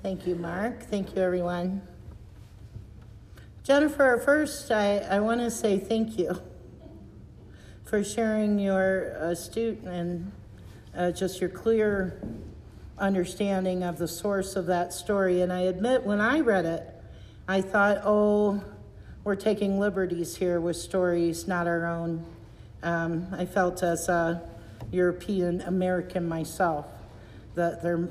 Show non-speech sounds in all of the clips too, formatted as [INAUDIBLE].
Thank you, Mark. Thank you, everyone. Jennifer, first, I, I want to say thank you for sharing your astute and uh, just your clear understanding of the source of that story. And I admit, when I read it, I thought, oh, we're taking liberties here with stories not our own. Um, I felt as a European American myself that there,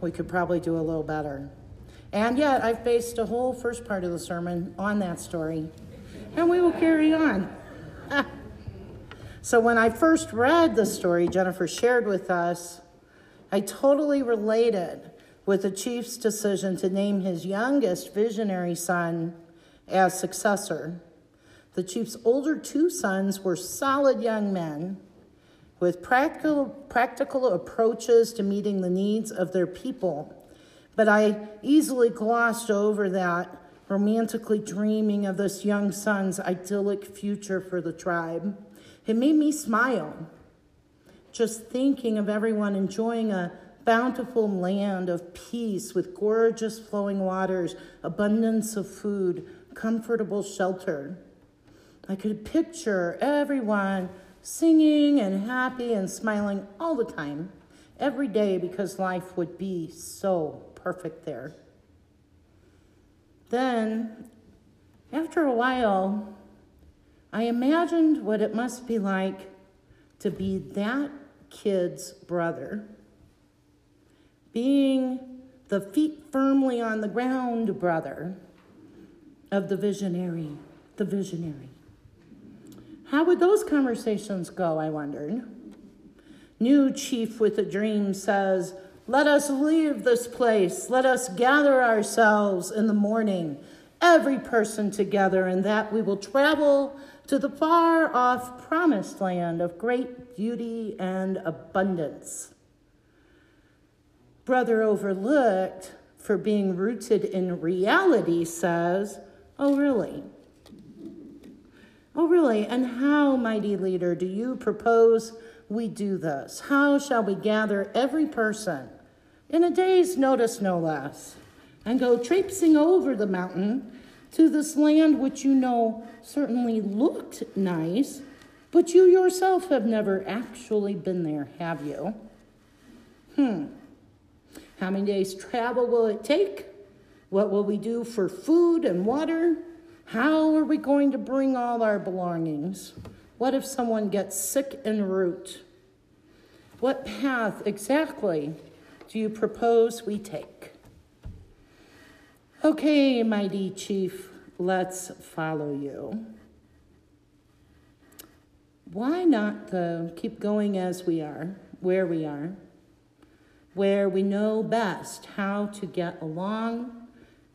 we could probably do a little better. And yet, I've based a whole first part of the sermon on that story, and we will carry on. [LAUGHS] so, when I first read the story Jennifer shared with us, I totally related with the chief's decision to name his youngest visionary son as successor. The chief's older two sons were solid young men with practical, practical approaches to meeting the needs of their people. But I easily glossed over that, romantically dreaming of this young son's idyllic future for the tribe. It made me smile, just thinking of everyone enjoying a bountiful land of peace with gorgeous flowing waters, abundance of food, comfortable shelter. I could picture everyone singing and happy and smiling all the time, every day, because life would be so perfect there. Then, after a while, I imagined what it must be like to be that kid's brother, being the feet firmly on the ground brother of the visionary, the visionary. How would those conversations go, I wondered? New chief with a dream says, Let us leave this place. Let us gather ourselves in the morning, every person together, and that we will travel to the far off promised land of great beauty and abundance. Brother Overlooked, for being rooted in reality, says, Oh, really? Oh, really? And how, mighty leader, do you propose we do this? How shall we gather every person in a day's notice, no less, and go traipsing over the mountain to this land which you know certainly looked nice, but you yourself have never actually been there, have you? Hmm. How many days' travel will it take? What will we do for food and water? How are we going to bring all our belongings? What if someone gets sick en route? What path exactly do you propose we take? Okay, mighty chief, let's follow you. Why not, though, keep going as we are, where we are, where we know best how to get along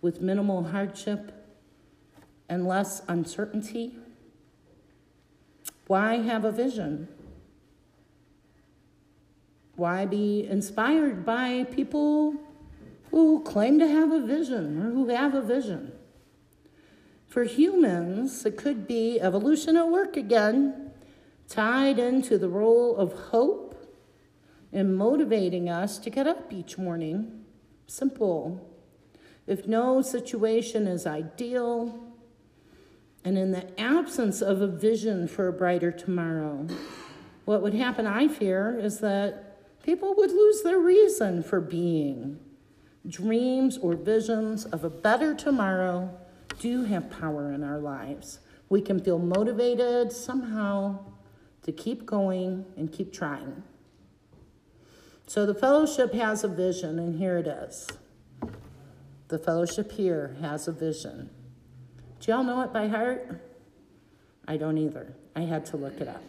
with minimal hardship and less uncertainty? Why have a vision? Why be inspired by people who claim to have a vision or who have a vision? For humans, it could be evolution at work again, tied into the role of hope in motivating us to get up each morning. Simple. If no situation is ideal, and in the absence of a vision for a brighter tomorrow, what would happen, I fear, is that people would lose their reason for being. Dreams or visions of a better tomorrow do have power in our lives. We can feel motivated somehow to keep going and keep trying. So the fellowship has a vision, and here it is. The fellowship here has a vision. Do y'all know it by heart? I don't either. I had to look it up.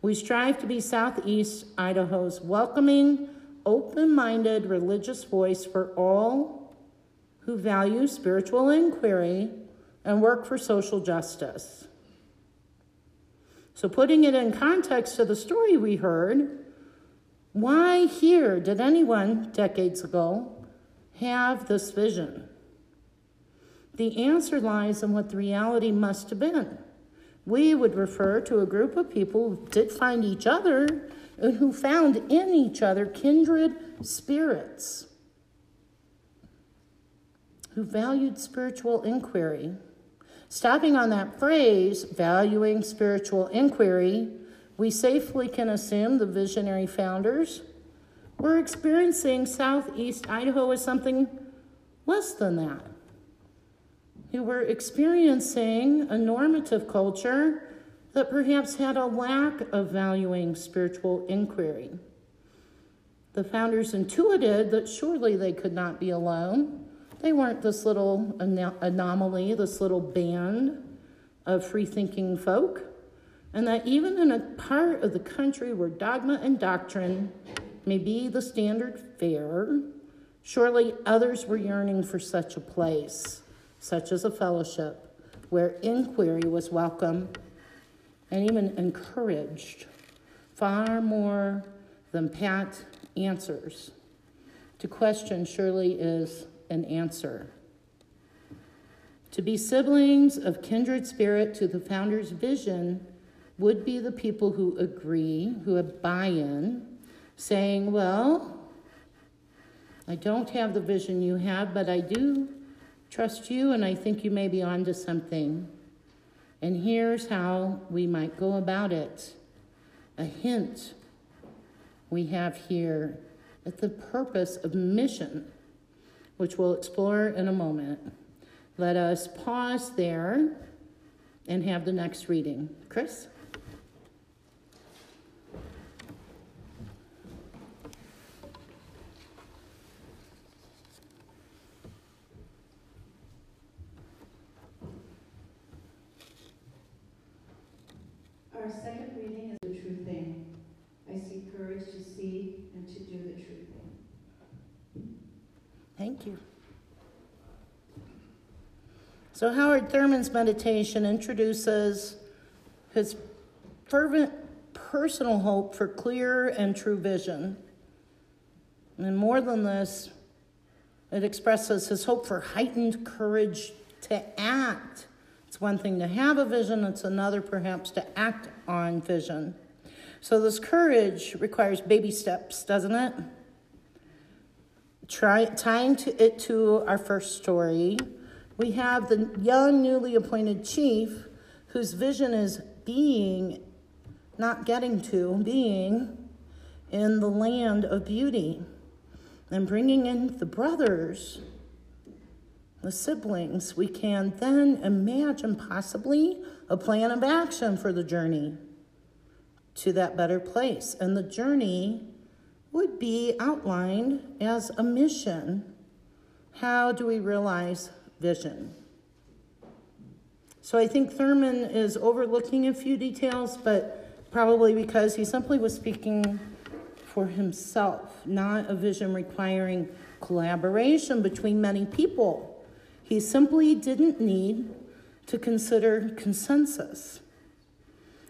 We strive to be Southeast Idaho's welcoming, open minded religious voice for all who value spiritual inquiry and work for social justice. So, putting it in context to the story we heard, why here did anyone decades ago have this vision? The answer lies in what the reality must have been. We would refer to a group of people who did find each other and who found in each other kindred spirits. who valued spiritual inquiry. Stopping on that phrase, valuing spiritual inquiry, we safely can assume the visionary founders were experiencing Southeast Idaho as something less than that. Who were experiencing a normative culture that perhaps had a lack of valuing spiritual inquiry. The founders intuited that surely they could not be alone. They weren't this little anomaly, this little band of free thinking folk, and that even in a part of the country where dogma and doctrine may be the standard fare, surely others were yearning for such a place, such as a fellowship, where inquiry was welcome and even encouraged far more than pat answers. To question surely is an answer. To be siblings of kindred spirit to the founder's vision would be the people who agree, who have buy in, saying, Well, I don't have the vision you have, but I do trust you, and I think you may be onto something. And here's how we might go about it. A hint we have here at the purpose of mission, which we'll explore in a moment. Let us pause there and have the next reading. Chris? Our second reading is the true thing. I seek courage to see and to do the true thing. Thank you. So, Howard Thurman's meditation introduces his fervent personal hope for clear and true vision. And more than this, it expresses his hope for heightened courage to act it's one thing to have a vision, it's another perhaps to act on vision. So, this courage requires baby steps, doesn't it? Try, tying to it to our first story, we have the young, newly appointed chief whose vision is being, not getting to, being in the land of beauty and bringing in the brothers the siblings, we can then imagine possibly a plan of action for the journey to that better place. And the journey would be outlined as a mission. How do we realize vision? So I think Thurman is overlooking a few details, but probably because he simply was speaking for himself, not a vision requiring collaboration between many people. He simply didn't need to consider consensus.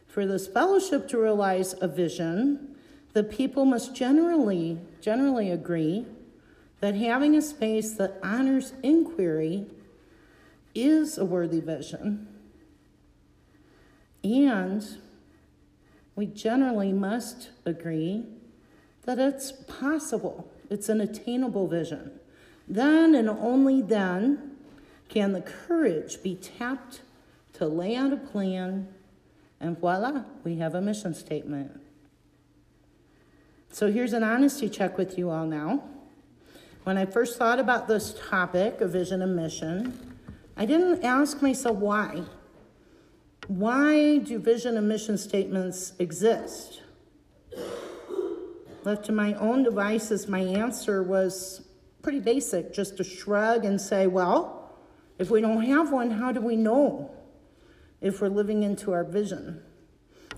For this fellowship to realize a vision, the people must generally, generally agree that having a space that honors inquiry is a worthy vision. And we generally must agree that it's possible, it's an attainable vision. Then and only then can the courage be tapped to lay out a plan? And voila, we have a mission statement. So here's an honesty check with you all now. When I first thought about this topic a vision and mission, I didn't ask myself why. Why do vision and mission statements exist? Left to my own devices, my answer was pretty basic just to shrug and say, well, if we don't have one, how do we know if we're living into our vision?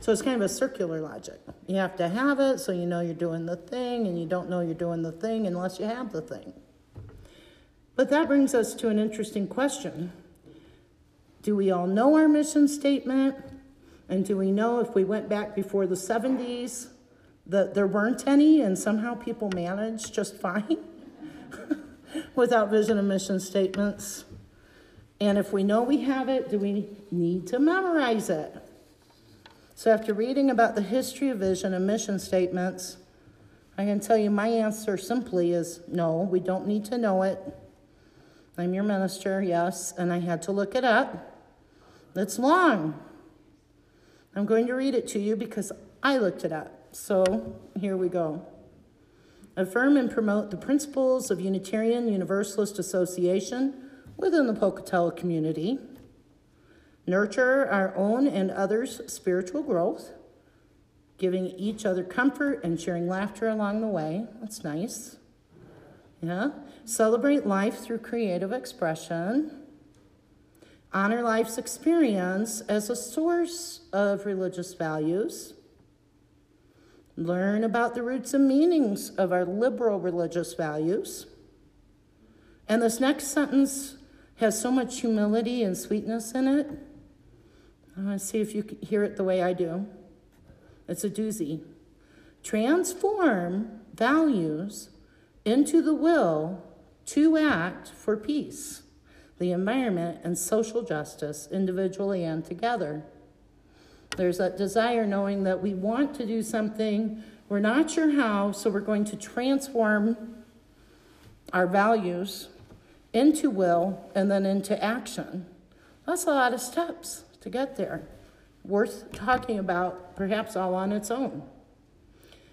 So it's kind of a circular logic. You have to have it so you know you're doing the thing, and you don't know you're doing the thing unless you have the thing. But that brings us to an interesting question Do we all know our mission statement? And do we know if we went back before the 70s that there weren't any and somehow people managed just fine [LAUGHS] without vision and mission statements? And if we know we have it, do we need to memorize it? So, after reading about the history of vision and mission statements, I can tell you my answer simply is no, we don't need to know it. I'm your minister, yes, and I had to look it up. It's long. I'm going to read it to you because I looked it up. So here we go. Affirm and promote the principles of Unitarian Universalist Association within the Pocatello community. Nurture our own and others' spiritual growth, giving each other comfort and sharing laughter along the way. That's nice. Yeah. Celebrate life through creative expression. Honor life's experience as a source of religious values. Learn about the roots and meanings of our liberal religious values. And this next sentence has so much humility and sweetness in it. Uh, to see if you hear it the way I do. It's a doozy. Transform values into the will to act for peace, the environment, and social justice, individually and together. There's that desire knowing that we want to do something, we're not sure how, so we're going to transform our values into will and then into action. That's a lot of steps to get there, worth talking about, perhaps all on its own.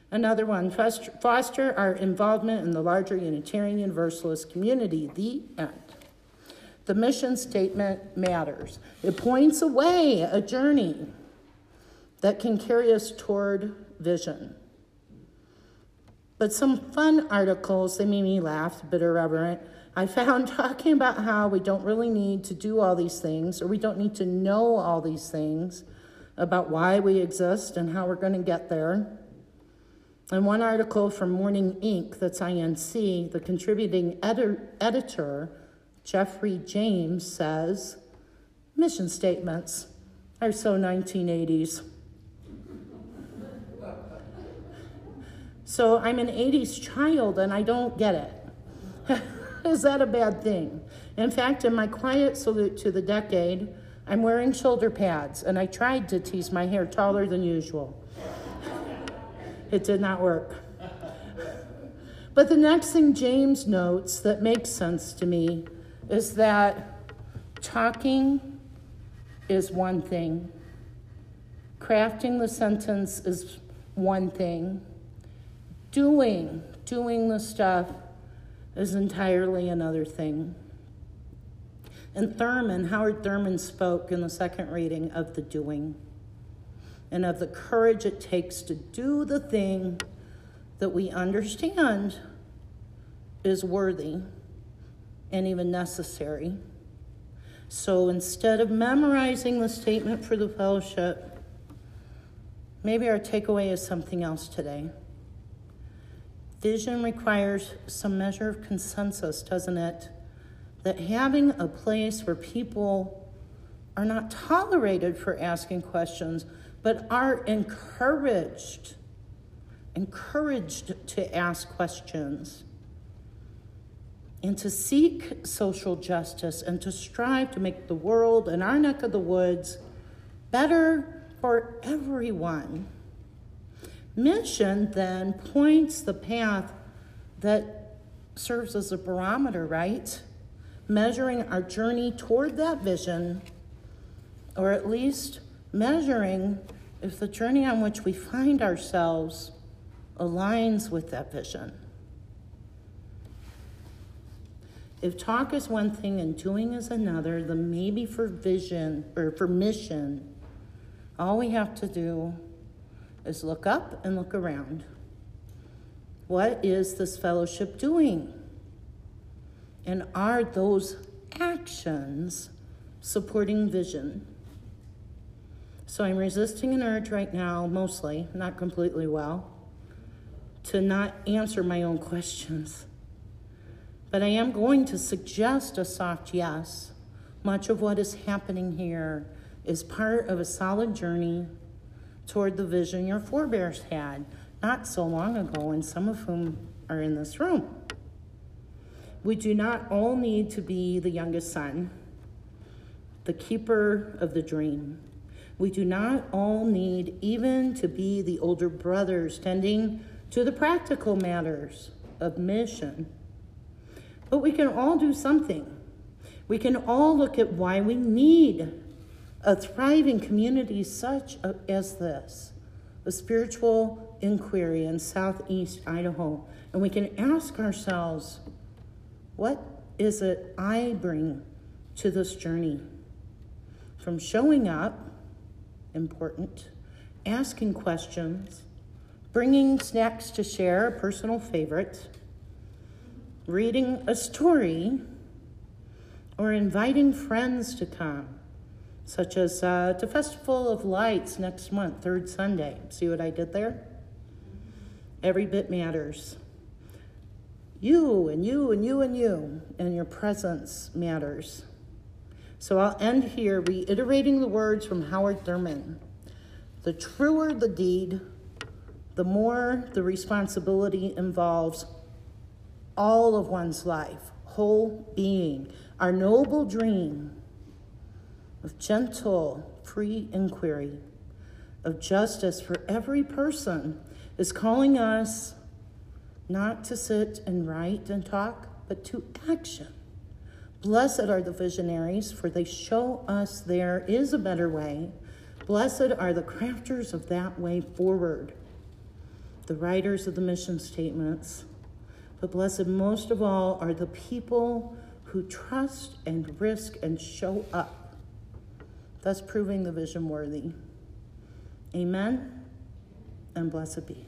Another one, foster our involvement in the larger Unitarian Universalist community, the end. The mission statement matters. It points a way, a journey that can carry us toward vision. But some fun articles, they made me laugh, a bit irreverent. I found [LAUGHS] talking about how we don't really need to do all these things, or we don't need to know all these things about why we exist and how we're going to get there. And one article from Morning Inc., that's INC, the contributing edi- editor, Geoffrey James, says mission statements are so 1980s. So I'm an 80s child and I don't get it. [LAUGHS] Is that a bad thing? In fact, in my quiet salute to the decade, I'm wearing shoulder pads and I tried to tease my hair taller than usual. It did not work. But the next thing James notes that makes sense to me is that talking is one thing, crafting the sentence is one thing, doing, doing the stuff is entirely another thing. And Thurman, Howard Thurman spoke in the second reading of the doing and of the courage it takes to do the thing that we understand is worthy and even necessary. So instead of memorizing the statement for the fellowship, maybe our takeaway is something else today. Vision requires some measure of consensus, doesn't it? That having a place where people are not tolerated for asking questions, but are encouraged, encouraged to ask questions and to seek social justice and to strive to make the world and our neck of the woods better for everyone. Mission then points the path that serves as a barometer, right? Measuring our journey toward that vision, or at least measuring if the journey on which we find ourselves aligns with that vision. If talk is one thing and doing is another, then maybe for vision or for mission, all we have to do is look up and look around. What is this fellowship doing? And are those actions supporting vision? So I'm resisting an urge right now, mostly, not completely well, to not answer my own questions. But I am going to suggest a soft yes. Much of what is happening here is part of a solid journey toward the vision your forebears had not so long ago, and some of whom are in this room. We do not all need to be the youngest son, the keeper of the dream. We do not all need even to be the older brothers tending to the practical matters of mission. But we can all do something, We can all look at why we need a thriving community such as this, a spiritual inquiry in southeast Idaho. And we can ask ourselves, what is it I bring to this journey? From showing up, important, asking questions, bringing snacks to share, a personal favorite, reading a story, or inviting friends to come, such as uh, to Festival of Lights next month, third Sunday. See what I did there? Every bit matters. You and you and you and you, and your presence matters. So I'll end here reiterating the words from Howard Thurman The truer the deed, the more the responsibility involves all of one's life, whole being, our noble dream of gentle, free inquiry, of justice for every person is calling us not to sit and write and talk, but to action. Blessed are the visionaries, for they show us there is a better way. Blessed are the crafters of that way forward, the writers of the mission statements. But blessed most of all are the people who trust and risk and show up, thus proving the vision worthy. Amen and blessed be.